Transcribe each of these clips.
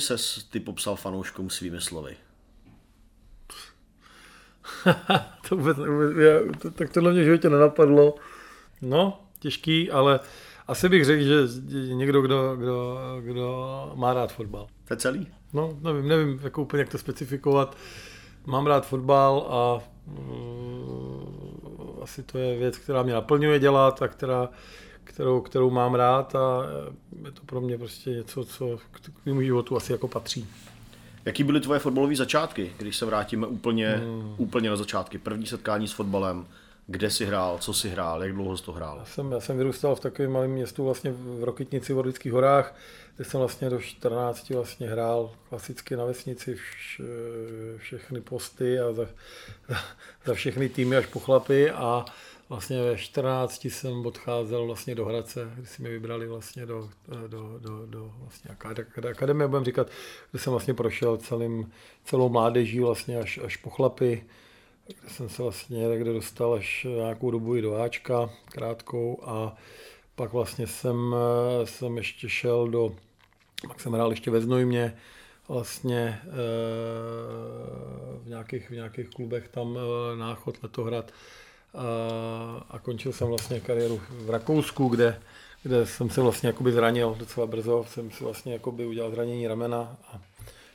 by ses ty popsal fanouškům svými slovy? to vůbec, já, to, tak tohle mě životě nenapadlo. No, těžký, ale asi bych řekl, že někdo, kdo, kdo, kdo má rád fotbal. To je celý? No, nevím, nevím jako úplně, jak to specifikovat. Mám rád fotbal a uh, asi to je věc, která mě naplňuje dělat a která, kterou, kterou mám rád a je to pro mě prostě něco, co k mému životu asi jako patří. Jaký byly tvoje fotbalové začátky, když se vrátíme úplně, hmm. úplně na začátky? První setkání s fotbalem, kde jsi hrál, co jsi hrál, jak dlouho jsi to hrál? Já jsem, já jsem vyrůstal v takovém malém městu vlastně v Rokitnici v Orlických horách, kde jsem vlastně do 14 vlastně hrál klasicky na vesnici vš, všechny posty a za, za všechny týmy až po chlapy a vlastně ve 14 jsem odcházel vlastně do Hradce, kdy si mi vybrali vlastně do, do, do, do vlastně akademie, budeme říkat, kde jsem vlastně prošel celým, celou mládeží vlastně až, až po chlapy, kde jsem se vlastně někde dostal až nějakou dobu i do Ačka, krátkou a pak vlastně jsem, jsem ještě šel do, pak jsem hrál ještě ve Znojmě, vlastně eh, v nějakých, v nějakých klubech tam eh, Náchod, Letohrad, a, končil jsem vlastně kariéru v Rakousku, kde, kde jsem se vlastně jakoby zranil docela brzo, jsem si vlastně jakoby udělal zranění ramena a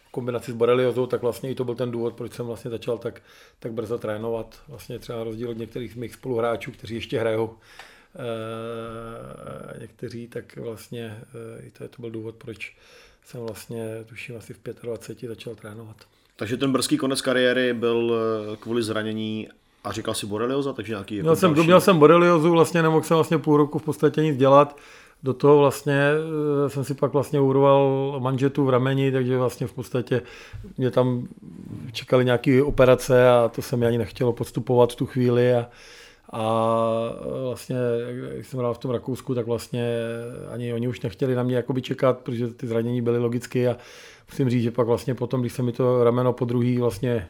v kombinaci s boreliozou, tak vlastně i to byl ten důvod, proč jsem vlastně začal tak, tak brzo trénovat. Vlastně třeba rozdíl od některých mých spoluhráčů, kteří ještě hrajou, e, někteří, tak vlastně e, i to, je, to byl důvod, proč jsem vlastně, tuším, asi v 25 začal trénovat. Takže ten brzký konec kariéry byl eh, kvůli zranění a říkal si borelioza, takže nějaký... Jako měl, jsem, další... měl jsem boreliozu, vlastně nemohl jsem vlastně půl roku v podstatě nic dělat. Do toho vlastně eh, jsem si pak vlastně urval manžetu v rameni, takže vlastně v podstatě mě tam čekaly nějaké operace a to se mi ani nechtělo podstupovat v tu chvíli a, a vlastně, když jsem hrál v tom Rakousku, tak vlastně ani oni už nechtěli na mě jakoby čekat, protože ty zranění byly logicky a musím říct, že pak vlastně potom, když se mi to rameno po druhý vlastně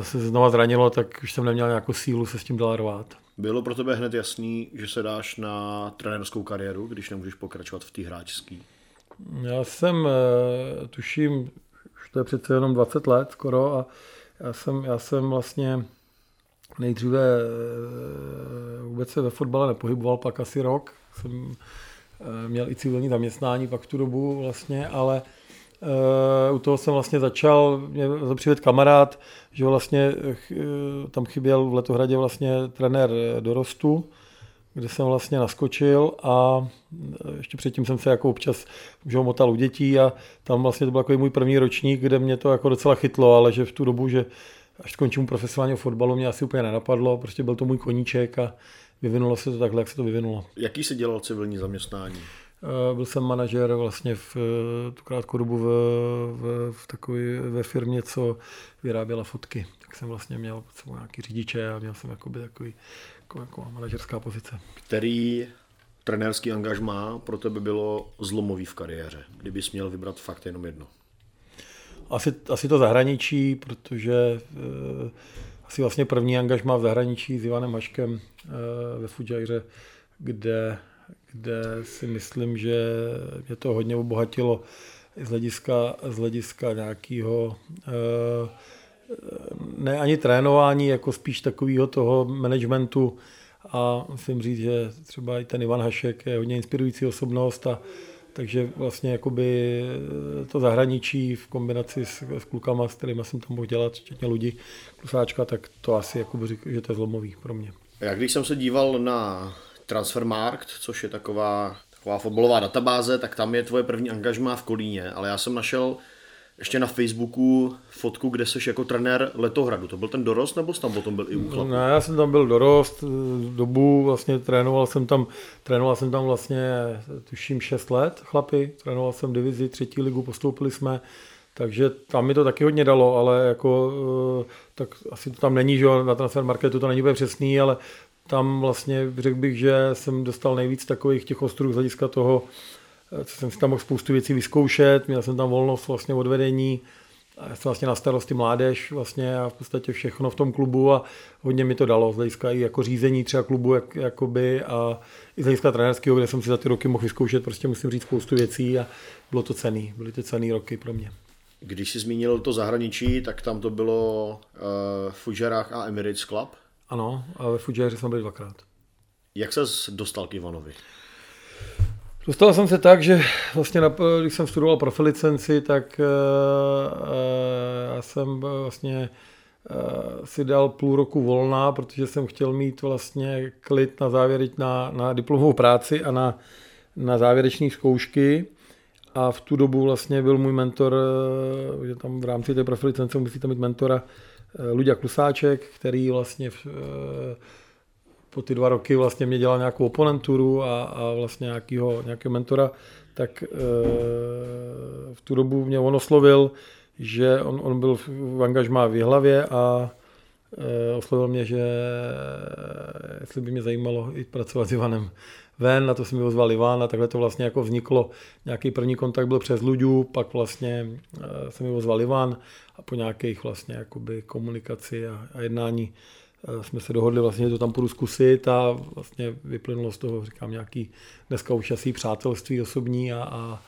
se znova zranilo, tak už jsem neměl nějakou sílu se s tím dál rvát. Bylo pro tebe hned jasný, že se dáš na trenérskou kariéru, když nemůžeš pokračovat v té hráčské? Já jsem, eh, tuším, už to je přece jenom 20 let skoro a já jsem, já jsem vlastně nejdříve eh, vůbec se ve fotbale nepohyboval, pak asi rok jsem měl i civilní zaměstnání pak v tu dobu vlastně, ale u toho jsem vlastně začal, mě přivedl kamarád, že vlastně uh, tam chyběl v Letohradě vlastně trenér dorostu, kde jsem vlastně naskočil a ještě předtím jsem se jako občas že motal u dětí a tam vlastně to byl jako můj první ročník, kde mě to jako docela chytlo, ale že v tu dobu, že až skončím profesionálního fotbalu, mě asi úplně nenapadlo, prostě byl to můj koníček a vyvinulo se to takhle, jak se to vyvinulo. Jaký se dělal civilní zaměstnání? Eh, byl jsem manažer vlastně v eh, tu krátkou dobu v, v, v takové ve firmě, co vyráběla fotky. Tak jsem vlastně měl nějaký řidiče a měl jsem jakoby takový jako, jako manažerská pozice. Který trenérský angažmá pro tebe bylo zlomový v kariéře, kdybys měl vybrat fakt jenom jedno? Asi, asi to zahraničí, protože e, asi vlastně první angažmá v zahraničí s Ivanem Haškem e, ve Fujajře, kde kde si myslím, že mě to hodně obohatilo z hlediska, z hlediska nějakého eh, ne ani trénování, jako spíš takového toho managementu a musím říct, že třeba i ten Ivan Hašek je hodně inspirující osobnost a takže vlastně jakoby to zahraničí v kombinaci s, s klukama, s kterými jsem tam mohl dělat, včetně lidí, klusáčka, tak to asi jakoby řík, že to je zlomový pro mě. Já když jsem se díval na Transfermarkt, což je taková, taková fotbalová databáze, tak tam je tvoje první angažmá v Kolíně, ale já jsem našel ještě na Facebooku fotku, kde jsi jako trenér Letohradu. To byl ten dorost, nebo jsi tam potom byl i u chlapů? Ne, já jsem tam byl dorost, dobu vlastně trénoval jsem tam, trénoval jsem tam vlastně tuším 6 let chlapy, trénoval jsem divizi, třetí ligu, postoupili jsme, takže tam mi to taky hodně dalo, ale jako, eh, tak asi to tam není, že na transfer marketu to není úplně přesný, ale tam vlastně řekl bych, že jsem dostal nejvíc takových těch ostrů z hlediska toho, co jsem si tam mohl spoustu věcí vyzkoušet, měl jsem tam volnost vlastně odvedení já jsem vlastně na starosti mládež vlastně a v podstatě všechno v tom klubu a hodně mi to dalo z hlediska i jako řízení třeba klubu jak, jakoby a i z hlediska trenérského, kde jsem si za ty roky mohl vyzkoušet, prostě musím říct spoustu věcí a bylo to cený, byly to cený roky pro mě. Když jsi zmínil to zahraničí, tak tam to bylo uh, Fujerách a Emirates Club? Ano, a ve Fujeře jsem byl dvakrát. Jak se dostal k Ivanovi? Dostal jsem se tak, že vlastně, na, když jsem studoval profilicenci, tak uh, já jsem vlastně uh, si dal půl roku volná, protože jsem chtěl mít vlastně klid na závěr, na, na diplomovou práci a na, na závěreční zkoušky. A v tu dobu vlastně byl můj mentor, že tam v rámci té profilicence musíte mít mentora Luďa Klusáček, který vlastně v, po ty dva roky vlastně mě dělal nějakou oponenturu a, a vlastně nějakýho, nějakého mentora, tak e, v tu dobu mě on oslovil, že on, on byl v angažmá v Jihlavě a oslovil mě, že jestli by mě zajímalo i pracovat s Ivanem ven, na to jsem mi ozval Ivan a takhle to vlastně jako vzniklo. Nějaký první kontakt byl přes Luďu, pak vlastně e, se mi ozval Ivan a po nějakých vlastně jakoby komunikaci a, a jednání jsme se dohodli vlastně, že to tam půjdu zkusit a vlastně vyplynulo z toho, říkám, nějaký dneska už asi přátelství osobní a, a,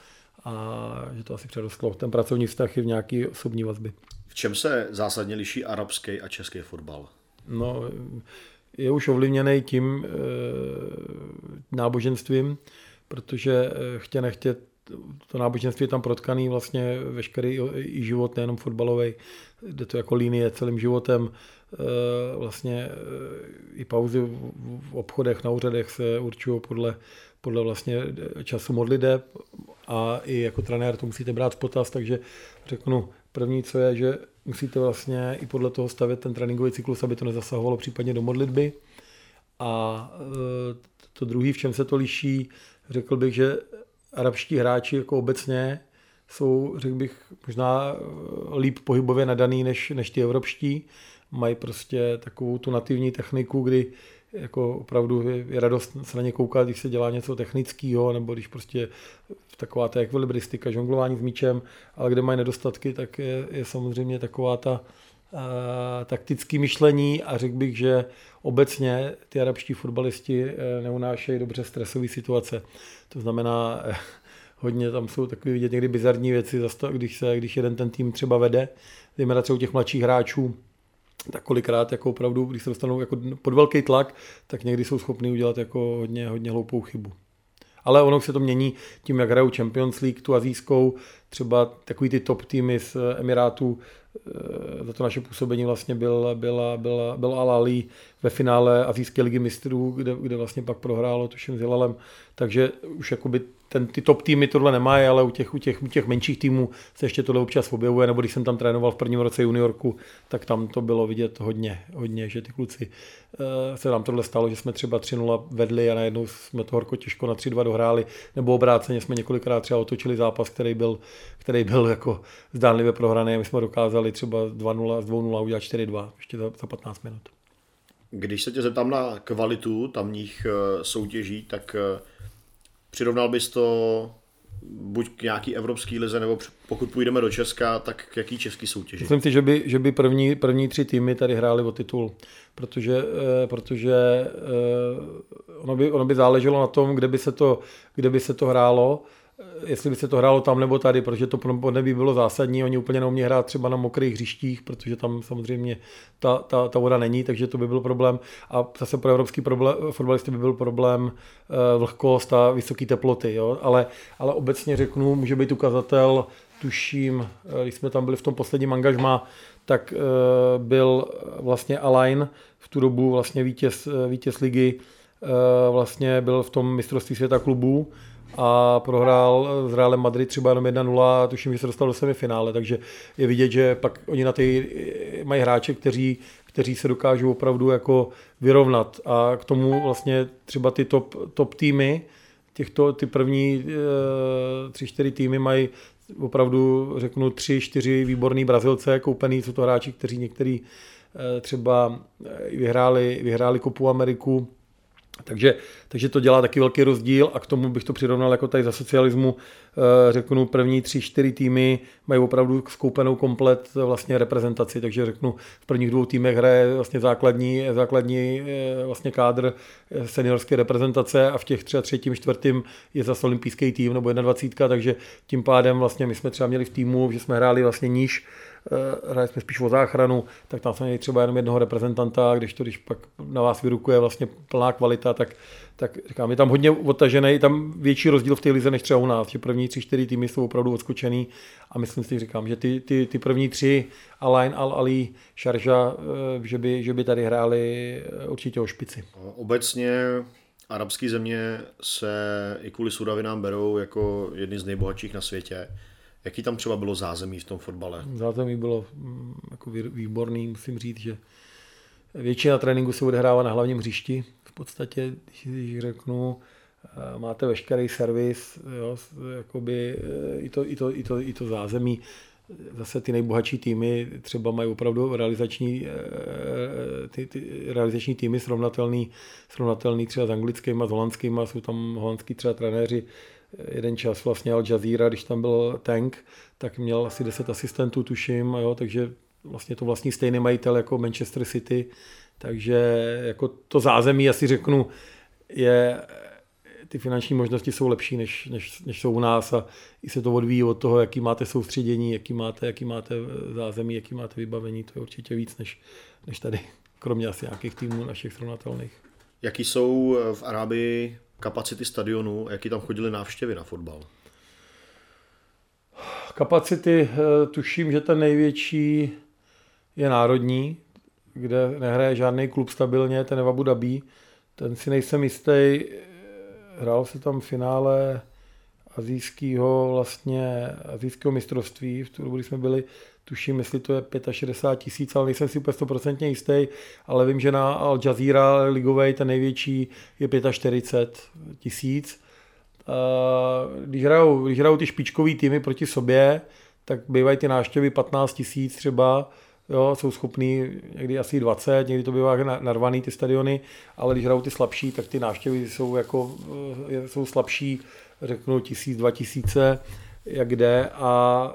a že to asi přerostlo. Ten pracovní vztah je v nějaký osobní vazby. V čem se zásadně liší arabský a český fotbal? No, je už ovlivněný tím e, náboženstvím, protože e, chtě nechtě to náboženství je tam protkaný vlastně veškerý i život, nejenom fotbalový, jde to jako linie celým životem. Eh, vlastně eh, i pauzy v obchodech, na úřadech se určují podle, podle vlastně času modliteb a i jako trenér to musíte brát v potaz, takže řeknu, první, co je, že musíte vlastně i podle toho stavět ten tréninkový cyklus, aby to nezasahovalo případně do modlitby. A eh, to druhý, v čem se to liší, řekl bych, že arabští hráči jako obecně jsou, řekl bych, možná líp pohybově nadaný než, než ty evropští mají prostě takovou tu nativní techniku, kdy jako opravdu je, je radost se na ně koukat, když se dělá něco technického, nebo když prostě taková ta ekvilibristika, žonglování s míčem, ale kde mají nedostatky, tak je, je samozřejmě taková ta uh, taktické myšlení a řekl bych, že obecně ty arabští fotbalisti uh, neunášejí dobře stresové situace. To znamená, uh, hodně tam jsou takové vidět někdy bizarní věci, když, se, když jeden ten tým třeba vede, zejména třeba u těch mladších hráčů, tak kolikrát jako opravdu, když se dostanou jako pod velký tlak, tak někdy jsou schopni udělat jako hodně, hodně hloupou chybu. Ale ono se to mění tím, jak hrajou Champions League, tu azijskou, třeba takový ty top týmy z Emirátů, eh, za to naše působení vlastně byl, byla, byla, byl Al Ali ve finále Azijské ligy mistrů, kde, kde vlastně pak prohrálo tuším s Hilalem, takže už jakoby ten, ty top týmy tohle nemají, ale u těch, u, těch, u těch menších týmů se ještě tohle občas objevuje, nebo když jsem tam trénoval v prvním roce juniorku, tak tam to bylo vidět hodně, hodně že ty kluci uh, se nám tohle stalo, že jsme třeba 3-0 vedli a najednou jsme to horko těžko na 3-2 dohráli, nebo obráceně jsme několikrát třeba otočili zápas, který byl, který byl jako zdánlivě prohraný a my jsme dokázali třeba 2-0 z 2-0 udělat 4-2 ještě za, za 15 minut. Když se tě zeptám na kvalitu tamních eh, soutěží, tak uh, Přirovnal bys to buď k nějaký evropský lize, nebo pokud půjdeme do Česka, tak k jaký český soutěži? Myslím si, že by, že by první, první tři týmy tady hrály o titul, protože, eh, protože eh, ono, by, ono by záleželo na tom, kde by se to, kde by se to hrálo jestli by se to hrálo tam nebo tady, protože to by bylo zásadní. Oni úplně neumí hrát třeba na mokrých hřištích, protože tam samozřejmě ta, ta, ta voda není, takže to by byl problém. A zase pro evropský problém, fotbalisty by byl problém uh, vlhkost a vysoké teploty. Jo? Ale, ale obecně řeknu, může být ukazatel, tuším, eh, když jsme tam byli v tom posledním angažmá, tak uh, byl vlastně Alain v tu dobu vlastně vítěz, vítěz ligy, vlastně byl v tom mistrovství světa klubů a prohrál s Realem Madrid třeba jenom 1-0 a tuším, že se dostal do semifinále, takže je vidět, že pak oni na ty mají hráče, kteří, kteří se dokážou opravdu jako vyrovnat. A k tomu vlastně třeba ty top, top týmy, těchto, ty první e, tři, čtyři týmy mají opravdu, řeknu, tři, čtyři výborný Brazilce koupený, jsou to hráči, kteří některý e, třeba vyhráli, vyhráli Kopu Ameriku, Takže, takže to dělá taky velký rozdíl a k tomu bych to přirovnal jako tady za socialismu, eh, řeknu první tři, čtyři týmy mají opravdu skoupenou komplet vlastně reprezentaci, takže řeknu v prvních dvou týmech hraje vlastně základní, základní eh, vlastně kádr eh, seniorské reprezentace a v těch třeba třetím, čtvrtým je zase olympijský tým nebo 21, takže tím pádem vlastně my jsme třeba měli v týmu, že jsme hráli vlastně níž, Eh, hráli jsme spíš o záchranu, tak tam jsme měli třeba jenom jednoho reprezentanta, když to, když pak na vás vyrukuje vlastně plná kvalita, tak, tak říkám, je tam hodně odtažený, je tam větší rozdíl v té lize než třeba u nás, že první tři, čtyři týmy jsou opravdu odskočený a myslím si, říkám, že ty, ty, ty první tři, Alain, Al Ali, Šarža, eh, že by, že by tady hráli eh, určitě o špici. Obecně arabské země se i kvůli surovinám berou jako jedny z nejbohatších na světě. Jaký tam třeba bylo zázemí v tom fotbale? Zázemí bylo mm, jako výborný, musím říct, že většina tréninku se odehrává na hlavním hřišti. Podstatě, když řeknu, eh, máte veškerý servis, jo, jakoby, eh, i, to, i, to, i, to, i to zázemí. Zase ty nejbohatší týmy třeba mají opravdu realizační, eh, ty, ty realizační týmy srovnatelný, srovnatelný třeba s anglickými, s holandskými, jsou tam holandský třeba trenéři, jeden čas vlastně Al Jazeera, když tam byl Tank, tak měl asi 10 asistentů, tuším, jo, takže vlastně to vlastní stejný majitel jako Manchester City, takže jako to zázemí asi řeknu, je, ty finanční možnosti jsou lepší, než, než, než jsou u nás a i se to odvíjí od toho, jaký máte soustředění, jaký máte, jaký máte zázemí, jaký máte vybavení, to je určitě víc, než, než tady, kromě asi nějakých týmů našich srovnatelných. Jaký jsou v Arábii kapacity stadionu, jaký tam chodili návštěvy na fotbal? Kapacity, eh, tuším, že ten největší je národní, kde nehraje žádný klub stabilně, ten je v Abu Dhabi. Ten si nejsem jistý, hrál se tam v finále azijského vlastně azijského mistrovství, v tu dobu, kdy jsme byli, tuším, jestli to je 65 tisíc, ale nejsem si úplně 100% jistý, ale vím, že na Al Jazeera ligovej ten největší je 45 tisíc. Když hrajou, když hrajou ty špičkový týmy proti sobě, tak bývají ty návštěvy 15 tisíc třeba, jo, jsou schopní někdy asi 20, někdy to bývá narvaný ty stadiony, ale když hrajou ty slabší, tak ty návštěvy jsou jako, e, jsou slabší, řeknu tisíc, dva tisíce, jak jde. A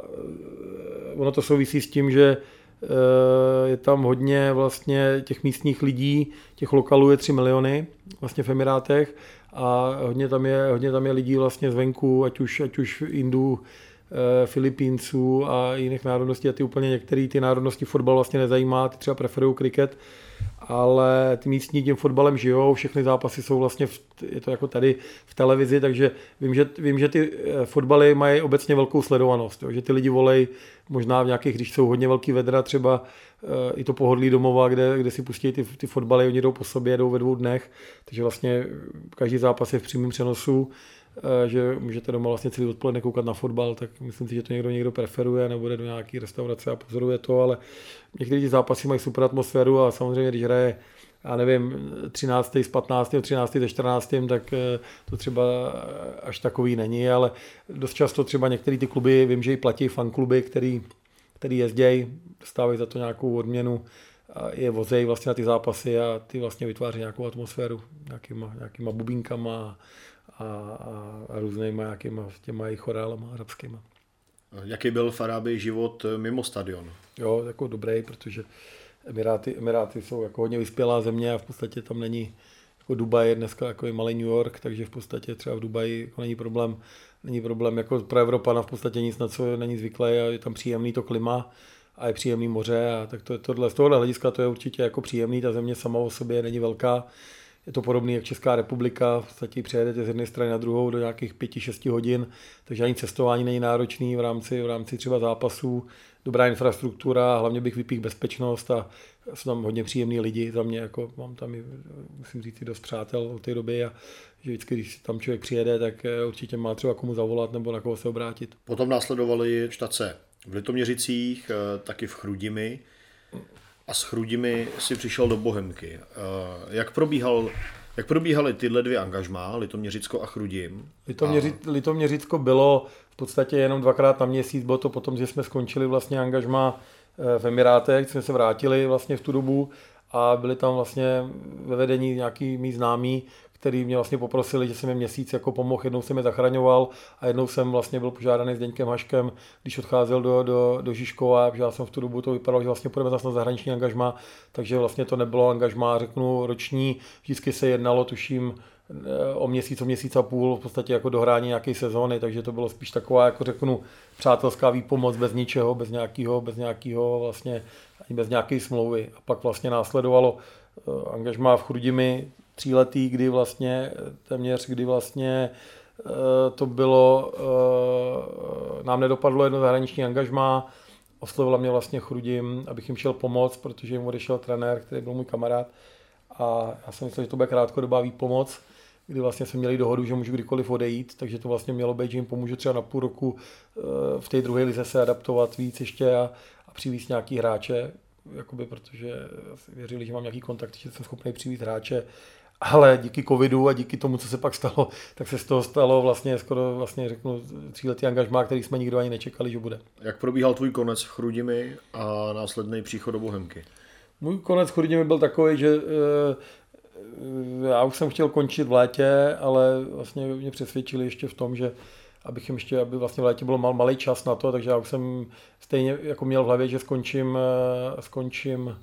e, ono to souvisí s tím, že e, je tam hodně vlastně těch místních lidí, těch lokalů je 3 miliony vlastně v Emirátech a hodně tam je, hodně tam je lidí vlastně zvenku, ať už, ať už Indů, Eh, Filipínců a jiných národností. A ty úplně některé ty národnosti fotbal vlastně nezajímá, ty třeba preferují kriket, ale ty místní tím fotbalem žijou, všechny zápasy jsou vlastně, v, je to jako tady v televizi, takže vím, že, vím, že ty eh, fotbaly mají obecně velkou sledovanost, jo, že ty lidi volej možná v nějakých, když jsou hodně velký vedra, třeba eh, i to pohodlí domova, kde, kde si pustí ty, ty fotbaly, oni jdou po sobě, jdou ve dvou dnech, takže vlastně každý zápas je v přímém přenosu, Eh, že můžete doma vlastně celý odpoledne koukat na fotbal, tak myslím si, že to někdo někdo preferuje nebo jde do nějaké restaurace a pozoruje to, ale některé ty zápasy mají super atmosféru a samozřejmě, když hraje já nevím, 13. z 15. 13. ze 14. tak eh, to třeba až takový není, ale dost často třeba některé ty kluby, vím, že i platí fankluby, který, který jezdějí, dostávají za to nějakou odměnu, a je vozej vlastně na ty zápasy a ty vlastně vytváří nějakou atmosféru nějakýma, nějakýma bubínkama a, a, a různýma nějakýma těma i chorálama arabskýma. Jaký byl v Arábii život mimo stadion? Jo, jako dobrý, protože Emiráty, Emiráty jsou jako hodně vyspělá země a v podstatě tam není jako Dubaj je dneska jako i malý New York, takže v podstatě třeba v Dubaji jako není problém, není problém jako pro Evropana v podstatě nic, na co není zvyklý a je tam příjemný to klima a je příjemný moře a tak to, tohle, z tohohle hlediska to je určitě jako příjemný, ta země sama o sobě není velká, je to podobné jak Česká republika, v podstatě přejedete z jedné strany na druhou do nějakých 5-6 hodin, takže ani cestování není náročný v rámci, v rámci třeba zápasů, dobrá infrastruktura, hlavně bych vypích bezpečnost a jsou tam hodně příjemní lidi za mě, jako mám tam, musím říct, i dost přátel od té doby a že vždycky, když tam člověk přijede, tak eh, určitě má třeba komu zavolat nebo na koho se obrátit. Potom následovali štace v Litoměřicích, eh, taky v Chrudimi a s Chrudimi si přišel do Bohemky. Eh, jak probíhal jak probíhaly tyhle dvě angažmá, Litoměřicko a Chrudim? Litoměři, a... Litoměřicko bylo v podstatě jenom dvakrát na měsíc, bylo to potom, že jsme skončili vlastně angažmá eh, v Emirátech, jsme se vrátili vlastně v tu dobu a byli tam vlastně ve vedení nějaký mý známí, který mě vlastně poprosili, že jsem je měsíc jako pomohl, jednou jsem je zachraňoval a jednou jsem vlastně byl požádaný s Deňkem Haškem, když odcházel do, do, do Žižkova, že já jsem v tu dobu to vypadalo, že vlastně půjdeme zase na zahraniční angažma, takže vlastně to nebylo angažma, řeknu, roční, vždycky se jednalo, tuším, eh, o měsíc, o měsíc a půl, v podstatě jako dohrání nějaké sezóny, takže to bylo spíš taková, jako řeknu, přátelská výpomoc bez ničeho, bez nějakého, bez nějakého vlastně, ani bez nějaké smlouvy. A pak vlastně následovalo eh, angažma v Chrudimi, tříletý, kdy vlastně téměř, kdy vlastně eh, to bylo, eh, nám nedopadlo jedno zahraniční angažmá, oslovila mě vlastně Chrudim, abych jim šel pomoct, protože jim odešel trenér, který byl můj kamarád. A já jsem myslel, že to bude krátkodobá výpomoc, kdy vlastně jsme měli dohodu, že můžu kdykoliv odejít, takže to vlastně mělo být, že jim pomůžu třeba na půl roku eh, v té druhé lize se adaptovat víc ještě a, a přivízt nějaký hráče, jakoby, protože věřili, že mám nějaký kontakt, že jsem schopný přivízt hráče ale díky covidu a díky tomu, co se pak stalo, tak se z toho stalo vlastně skoro vlastně řeknu tříletý angažmá, který jsme nikdo ani nečekali, že bude. Jak probíhal tvůj konec v Chrudimi a následný příchod do Bohemky? Můj konec v Chrudimi byl takový, že eh, já už jsem chtěl končit v létě, ale vlastně mě přesvědčili ještě v tom, že abych jim ještě, aby vlastně v létě bylo mal, malý čas na to, takže já už jsem stejně jako měl v hlavě, že skončím, eh, skončím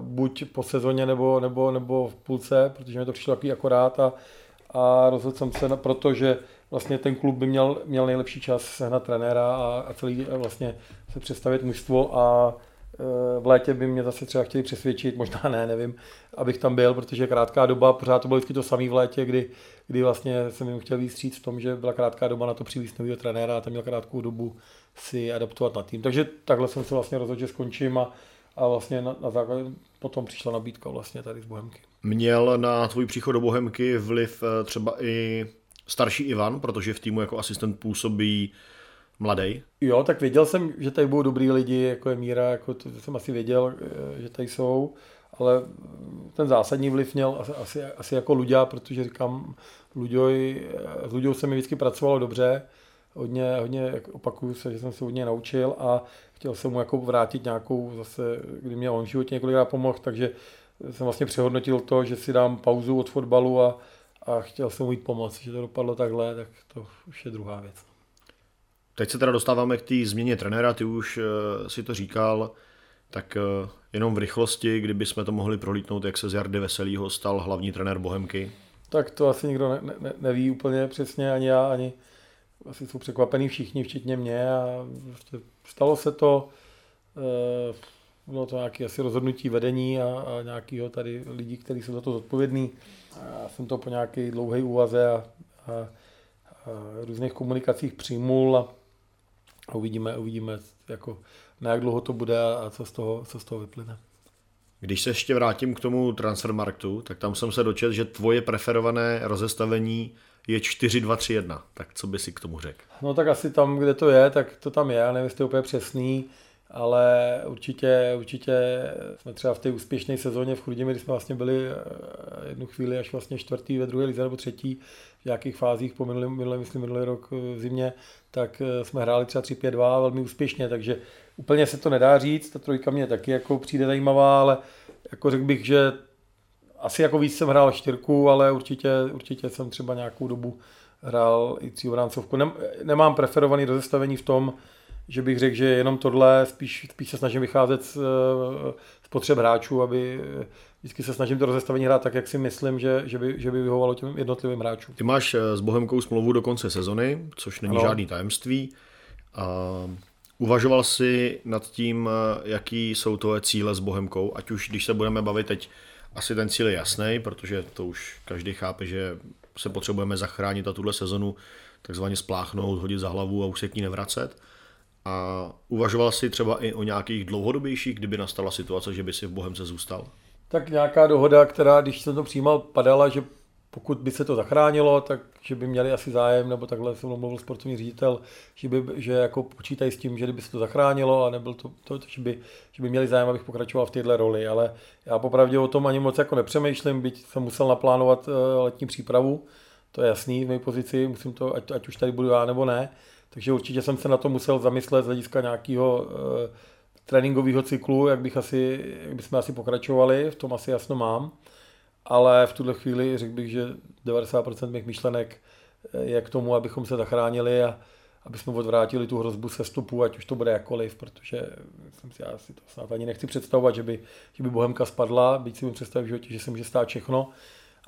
buď po sezóně nebo, nebo, nebo v půlce, protože mi to přišlo takový akorát a, a rozhodl jsem se, protože vlastně ten klub by měl, měl nejlepší čas sehnat trenéra a, a celý vlastně se představit mužstvo a eh, v létě by mě zase třeba chtěli přesvědčit, možná ne, nevím, abych tam byl, protože krátká doba, pořád to bylo vždycky to samé v létě, kdy, kdy vlastně jsem jim chtěl vystříct v tom, že byla krátká doba na to přivést nového trenéra a ten měl krátkou dobu si adaptovat na tým. Takže takhle jsem se vlastně rozhodl, že skončím a, a vlastně na, na základě potom přišla nabídka vlastně tady z Bohemky. Měl na tvůj příchod do Bohemky vliv eh, třeba i starší Ivan, protože v týmu jako asistent působí mladý. Jo, tak věděl jsem, že tady budou dobrý lidi, jako je Míra, jako to jsem asi věděl, eh, že tady jsou, ale ten zásadní vliv měl asi, asi, asi jako Luďa, protože říkám, Luďoj, s Luďou se mi vždycky pracovalo dobře, hodně, hodně opakuju se, že jsem se hodně naučil a chtěl jsem mu jako vrátit nějakou zase, kdy mě on v životě několikrát pomohl, takže jsem vlastně přehodnotil to, že si dám pauzu od fotbalu a, a chtěl jsem mu jít pomoct, že to dopadlo takhle, tak to už je druhá věc. Teď se teda dostáváme k té změně trenéra, ty už uh, si to říkal, tak uh, jenom v rychlosti, kdyby jsme to mohli prohlídnout, jak se z Jardy Veselýho stal hlavní trenér Bohemky. Tak to asi nikdo ne, ne, neví úplně přesně, ani já, ani asi jsou překvapení všichni, včetně mě a prostě stalo se to, eh, bylo to nějaké asi rozhodnutí vedení a, a nějakého tady lidí, kteří jsou za to zodpovědní. Já jsem to po nějaké dlouhé úvaze a, a, a různých komunikacích přijmul a, a uvidíme, uvidíme, jako, na jak dlouho to bude a, co, z toho, co z toho vyplyne. Když se ještě vrátím k tomu transfermarktu, tak tam jsem se dočet, že tvoje preferované rozestavení je 4-2-3-1. Tak co by si k tomu řekl? No tak asi tam, kde to je, tak to tam je. Já nevím, jestli úplně přesný, ale určitě, určitě jsme třeba v té úspěšné sezóně v Chrudimi, kdy jsme vlastně byli eh, jednu chvíli až vlastně čtvrtý ve druhé lize nebo třetí v nějakých fázích po minulý, minulý, myslím minulý rok v zimě, tak eh, jsme hráli třeba 3-5-2 velmi úspěšně, takže úplně se to nedá říct, ta trojka mě taky jako přijde zajímavá, ale jako řekl bych, že asi jako víc jsem hrál čtyřku, ale určitě, určitě jsem třeba nějakou dobu hrál i tříobráncovku. Nem, nemám preferovaný rozestavení v tom, že bych řekl, že jenom tohle, spíš, spíš se snažím vycházet z, z potřeb hráčů, aby vždycky se snažím to rozestavení hrát tak, jak si myslím, že, že, by, že by vyhovovalo těm jednotlivým hráčům. Ty máš eh, s Bohemkou smlouvu do konce sezony, což není ano. žádný tajemství. A uvažoval jsi nad tím, eh, jaký jsou tvoje cíle s Bohemkou, ať už když se budeme bavit teď asi ten cíl je jasný, protože to už každý chápe, že se potřebujeme zachránit a tuhle sezonu takzvaně spláchnout, hodit za hlavu a už se k ní nevracet. A uvažoval si třeba i o nějakých dlouhodobějších, kdyby nastala situace, že by si v Bohemce zůstal? Tak nějaká dohoda, která, když jsem to přijímal, padala, že pokud by se to zachránilo, tak že by měli asi zájem, nebo takhle se mluvil sportovní ředitel, že, by, že jako počítají s tím, že kdyby se to zachránilo a nebyl to, to že, by, že by měli zájem, abych pokračoval v této roli, ale já popravdě o tom ani moc jako nepřemýšlím, byť jsem musel naplánovat eh, letní přípravu, to je jasný v mé pozici, musím to, ať, ať už tady budu já nebo ne, takže určitě jsem se na to musel zamyslet z hlediska nějakého tréninkového cyklu, jak, bych asi, jak bychom asi pokračovali, v tom asi jasno mám, ale v tuhle chvíli řekl bych, že 90% mých myšlenek je k tomu, abychom se zachránili a aby jsme odvrátili tu hrozbu sestupu, ať už to bude jakkoliv, protože jsem si, já si to snad ani nechci představovat, že by, že by Bohemka spadla, byť si mi představit v životě, že se může stát všechno,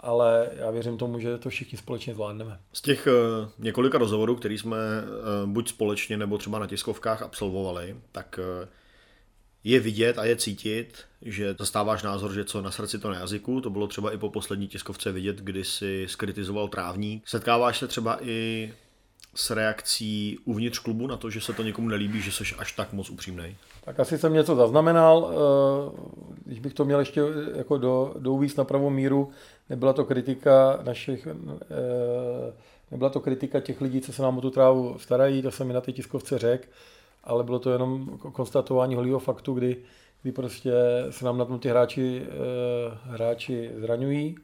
ale já věřím tomu, že to všichni společně zvládneme. Z těch uh, několika rozhovorů, který jsme uh, buď společně nebo třeba na tiskovkách absolvovali, tak je vidět a je cítit, že zastáváš názor, že co na srdci, to na jazyku. To bylo třeba i po poslední tiskovce vidět, kdy si skritizoval trávník. Setkáváš se třeba i s reakcí uvnitř klubu na to, že se to někomu nelíbí, že jsi až tak moc upřímný? Tak asi jsem něco zaznamenal. Když bych to měl ještě jako do, douvíc na pravou míru, nebyla to kritika našich, nebyla to kritika těch lidí, co se nám o tu trávu starají, to jsem mi na té tiskovce řekl, ale bylo to jenom konstatování holého faktu, kdy, kdy prostě se nám na tom ty hráči, hráči zraňují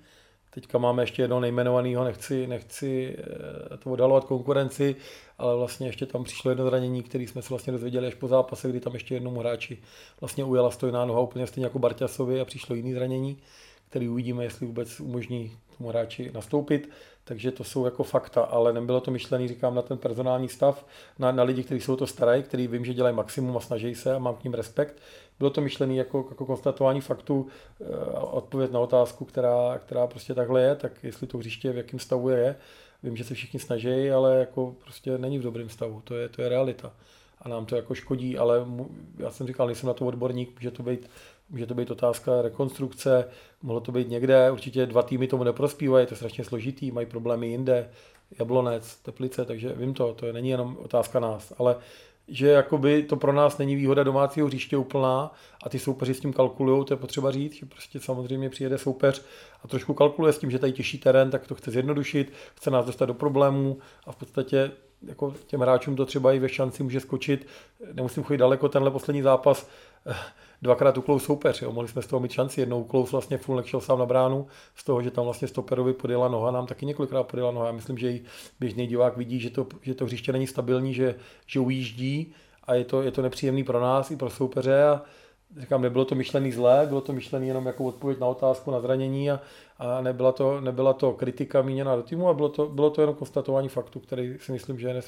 Teďka máme ještě jedno nejmenovaného, nechci, nechci eh, to odhalovat konkurenci, ale vlastně ještě tam přišlo jedno zranění, které jsme se vlastně dozvěděli až po zápase, kdy tam ještě jednomu hráči vlastně ujela stojná noha úplně stejně jako Barťasovi a přišlo jiné zranění, který uvidíme, jestli vůbec umožní tomu hráči nastoupit. Takže to jsou jako fakta, ale nebylo to myšlený, říkám, na ten personální stav, na, na lidi, kteří jsou to starají, kteří vím, že dělají maximum a snaží se a mám k ním respekt. Bylo to myšlené jako, jako konstatování faktu, eh, odpověď na otázku, která, která prostě takhle je, tak jestli to hřiště v jakém stavu je. Vím, že se všichni snaží, ale jako prostě není v dobrém stavu, to je, to je realita. A nám to jako škodí, ale já jsem říkal, nejsem na to odborník, může to být Může to být otázka rekonstrukce, mohlo to být někde, určitě dva týmy tomu neprospívají, je to strašně složitý, mají problémy jinde, Jablonec, Teplice, takže vím to, to není jenom otázka nás, ale že jakoby to pro nás není výhoda domácího hřiště úplná a ty soupeři s tím kalkulují, to je potřeba říct, že prostě samozřejmě přijede soupeř a trošku kalkuluje s tím, že tady těžší terén, tak to chce zjednodušit, chce nás dostat do problémů a v podstatě jako těm hráčům to třeba i ve šanci může skočit. Nemusím chodit daleko, tenhle poslední zápas dvakrát uklous soupeř. Jo. Mohli jsme z toho mít šanci. Jednou uklous vlastně Fulnek šel sám na bránu, z toho, že tam vlastně stoperovi podjela noha, nám taky několikrát podjela noha. Já myslím, že i běžný divák vidí, že to, že to hřiště není stabilní, že, že ujíždí a je to, je to nepříjemný pro nás i pro soupeře. A říkám, nebylo to myšlený zlé, bylo to myšlený jenom jako odpověď na otázku, na zranění a, a nebyla, to, nebyla to kritika míněna do týmu, a bylo to, bylo to jenom konstatování faktu, který si myslím, že je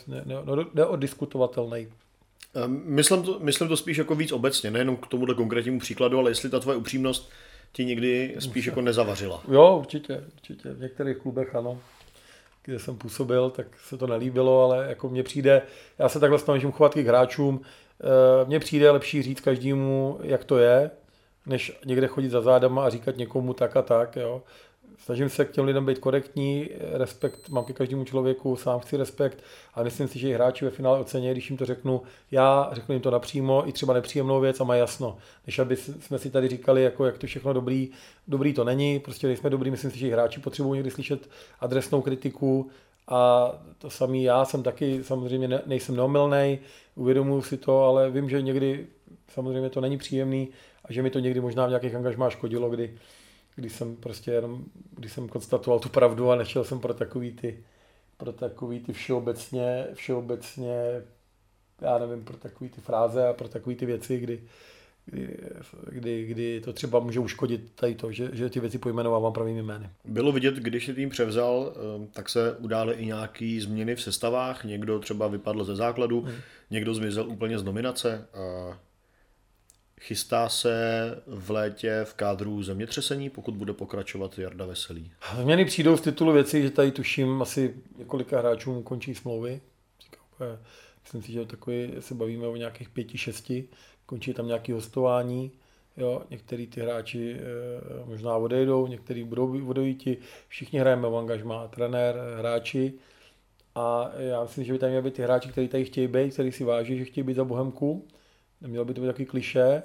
neodiskutovatelný. Ne, ne, ne Ehm, myslím to, myslím to spíš jako víc obecně, nejenom k tomuhle konkrétnímu příkladu, ale jestli ta tvoje upřímnost ti někdy spíš jako nezavařila. Jo, určitě, určitě. V některých klubech ano, kde jsem působil, tak se to nelíbilo, ale jako mně přijde, já se takhle snažím chovat k hráčům, ehm, mně přijde lepší říct každému, jak to je, než někde chodit za zádama a říkat někomu tak a tak. Jo snažím se k těm lidem být korektní, respekt mám ke každému člověku, sám chci respekt a myslím si, že i hráči ve finále ocení, když jim to řeknu, já řeknu jim to napřímo, i třeba nepříjemnou věc a má jasno. Než aby jsme si tady říkali, jako jak to všechno dobrý, dobrý to není, prostě nejsme dobrý, myslím si, že i hráči potřebují někdy slyšet adresnou kritiku, a to samý já jsem taky samozřejmě ne, nejsem neomylný, uvědomuji si to, ale vím, že někdy samozřejmě to není příjemný a že mi to někdy možná v nějakých angažmách škodilo, kdy když jsem prostě jenom, když jsem konstatoval tu pravdu a nešel jsem pro takový ty, pro takový ty všeobecně, všeobecně, já nevím, pro takový ty fráze a pro takový ty věci, kdy, kdy, kdy, kdy to třeba může uškodit tady to, že, že ty věci pojmenovávám pravými jmény. Bylo vidět, když si tým převzal, eh, tak se udály i nějaké změny v sestavách, někdo třeba vypadl ze základu, hmm. někdo zmizel úplně z nominace. Chystá se v létě v kádru zemětřesení, pokud bude pokračovat Jarda Veselý? Změny přijdou z titulu věcí, že tady tuším asi několika hráčům končí smlouvy. Myslím si, že takový se bavíme o nějakých pěti, šesti. Končí tam nějaké hostování. Jo, některý ty hráči e, možná odejdou, některý budou odejít. Všichni hrajeme v angažmá, trenér, hráči. A já myslím, že by tam měli být ty hráči, kteří tady chtějí být, kteří si váží, že chtějí být za Bohemku Nemělo by to být takový kliše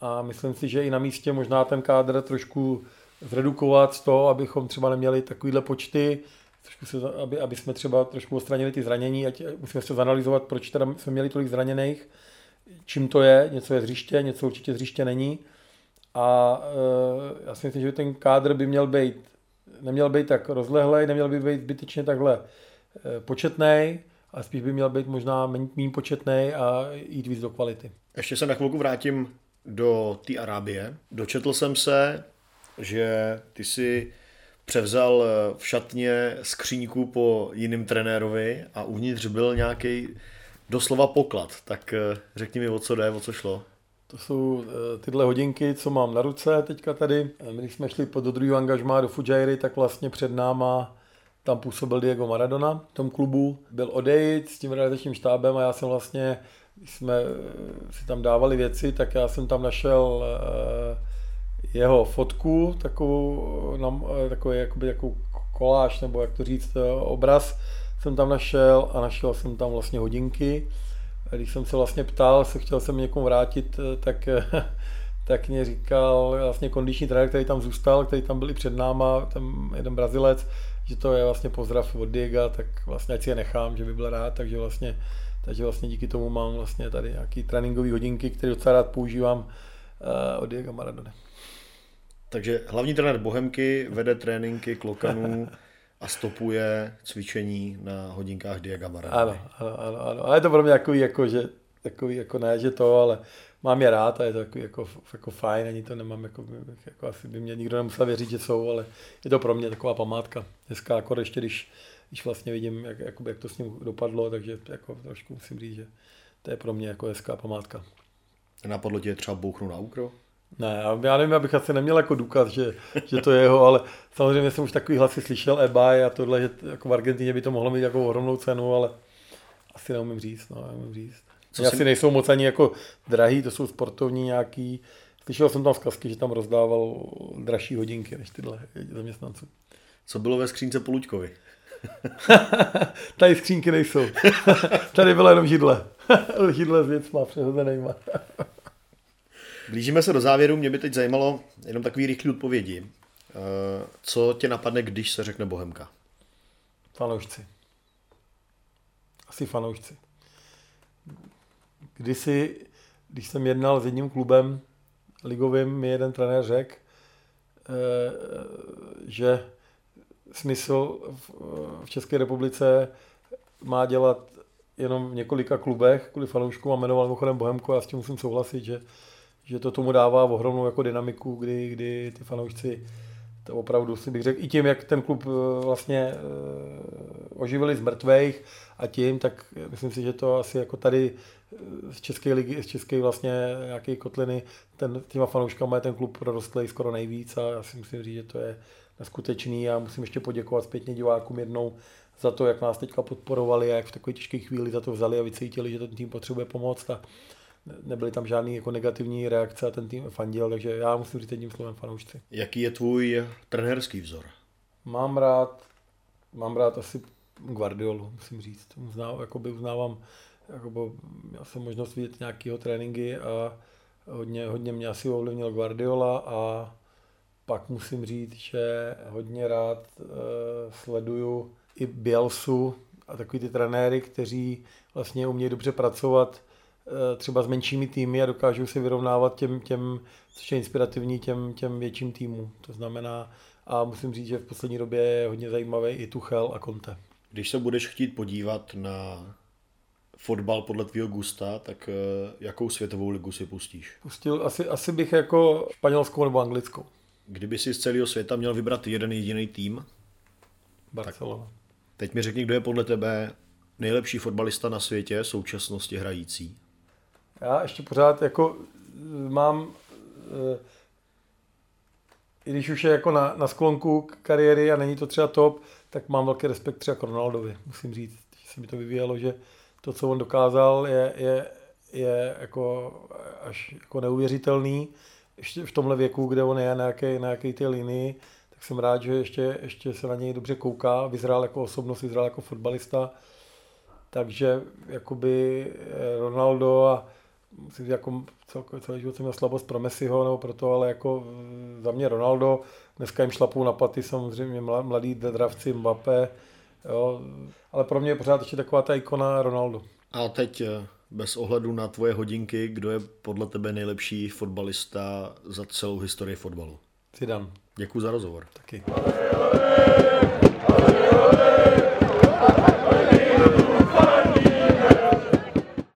a myslím si, že i na místě možná ten kádr trošku zredukovat z toho, abychom třeba neměli takovýhle počty, trošku se, aby, aby jsme třeba trošku odstranili ty zranění, ať musíme se zanalizovat, proč teda jsme měli tolik zraněných, čím to je, něco je zřiště, něco určitě zřiště není. A e, já si myslím, že ten kádr by měl být, neměl být tak rozlehlej, neměl by být zbytečně takhle e, početný, a spíš by měl být možná méně početný a jít víc do kvality. Ještě se na chvilku vrátím do té Arábie. Dočetl jsem se, že ty si převzal v šatně skříňku po jiném trenérovi a uvnitř byl nějaký doslova poklad. Tak eh, řekni mi, o co jde, o co šlo. To jsou eh, tyhle hodinky, co mám na ruce teďka tady. My když jsme šli do druhého angažmá do Fujairi, tak vlastně před náma tam působil Diego Maradona v tom klubu. Byl odejít s tím realizačním štábem a já jsem vlastně, když jsme eh, si tam dávali věci, tak já jsem tam našel jeho fotku, takovou, takový jakoby, takovou koláž, nebo jak to říct, obraz jsem tam našel a našel jsem tam vlastně hodinky. Když jsem se vlastně ptal, se chtěl jsem někomu vrátit, eh, tak, eh, tak mě říkal vlastně kondiční trenér, který tam zůstal, který tam byl i před náma, ten jeden Brazilec, že to je vlastně pozdrav od Diega, tak vlastně ať si je nechám, že by byl rád, takže vlastně, takže vlastně díky tomu mám vlastně tady nějaký tréninkové hodinky, které docela rád používám uh, od Diega Maradona. Takže hlavní trenér Bohemky vede tréninky klokanů a stopuje cvičení na hodinkách Diagamara. Ano, ano, ano, ano. Ale je to pro mě takový, jako, že, takový, jako ne, že to, ale mám je rád a je to takový, jako, jako fajn, ani to nemám, jako, jako asi by mě nikdo nemusel věřit, že jsou, ale je to pro mě taková památka. Dneska jako ještě, když, když vlastně vidím, jak, jakoby, jak to s ním dopadlo, takže jako trošku musím říct, že to je pro mě jako hezká památka. Napadlo tě třeba bouchnout na úkro? Ne, já nevím, abych asi neměl jako důkaz, že, že to je jeho, ale samozřejmě jsem už takový hlasy slyšel eBay a tohle, že jako v Argentině by to mohlo mít jako ohromnou cenu, ale asi neumím říct, no, neumím říct. Co asi nejsou moc ani jako drahý, to jsou sportovní nějaký, slyšel jsem tam zkazky, že tam rozdával dražší hodinky než tyhle zaměstnanců. Co bylo ve skřínce po Luďkovi? Tady skřínky nejsou. Tady byla jenom židle. židle s věcma přehozenýma. Blížíme se do závěru, mě by teď zajímalo jenom takový rychlý odpovědi. Eh, co tě napadne, když se řekne Bohemka? Fanoušci. Asi fanoušci. Kdysi, když jsem jednal s jedním klubem ligovým, mi jeden trenér řekl, eh, že smysl v České republice má dělat jenom v několika klubech kvůli fanouškům a jmenoval mimochodem Bohemku a s tím musím souhlasit, že že to tomu dává ohromnou jako dynamiku, kdy, kdy ty fanoušci to opravdu si bych řekl, i tím, jak ten klub eh, vlastně eh, oživili z mrtvých a tím, tak myslím si, že to asi jako tady eh, z České ligy, z České vlastně nějaké kotliny, ten, těma fanouškama je ten klub prorostlý skoro nejvíc a já si musím říct, že to je neskutečný a musím ještě poděkovat zpětně divákům jednou za to, jak nás teďka podporovali a jak v takové těžké chvíli za to vzali a vycítili, že ten tým potřebuje pomoc. A nebyly tam žádné jako negativní reakce a ten tým fandil, takže já musím říct jedním slovem fanoušci. Jaký je tvůj trenérský vzor? Mám rád, mám rád asi Guardiolu, musím říct. Uzná, jakoby uznávám, jakoby, já jsem možnost vidět nějakého tréninky a hodně, hodně mě asi ovlivnil Guardiola a pak musím říct, že hodně rád e, sleduju i Bielsu a takový ty trenéry, kteří vlastně umějí dobře pracovat třeba s menšími týmy a dokážou se vyrovnávat těm, těm což je inspirativní těm, těm větším týmům. To znamená, a musím říct, že v poslední době je hodně zajímavý i Tuchel a Conte. Když se budeš chtít podívat na fotbal podle tvého gusta, tak eh, jakou světovou ligu si pustíš? Pustil, asi, asi bych jako španělskou nebo anglickou. Kdyby si z celého světa měl vybrat jeden jediný tým? Barcelona. Tak teď mi řekni, kdo je podle tebe nejlepší fotbalista na světě současnosti hrající? Já ještě pořád jako eh, mám, eh, i když už je jako na, na sklonku kariéry a není to třeba top, tak mám velký respekt třeba k Ronaldovi, musím říct, že se mi to vyvíjelo, že to, co on dokázal, je, je, je jako až jako neuvěřitelný. Ještě v tomhle věku, kde on je na nějaké, na nějaké té linii, tak jsem rád, že ještě, ještě se na něj dobře kouká, vyzrál jako osobnost, vyzrál jako fotbalista. Takže jakoby eh, Ronaldo a říct, jako celkově celý život jsem měl slabost pro Messiho nebo pro to, ale jako mm, za mě Ronaldo, dneska jim šlapou na paty samozřejmě mladý dravci Mbappé, jo, ale pro mě je pořád ještě taková ta ikona Ronaldo. A teď eh, bez ohledu na tvoje hodinky, kdo je podle tebe nejlepší fotbalista za celou historii fotbalu? Zidane. Děkuji za rozhovor. Taky.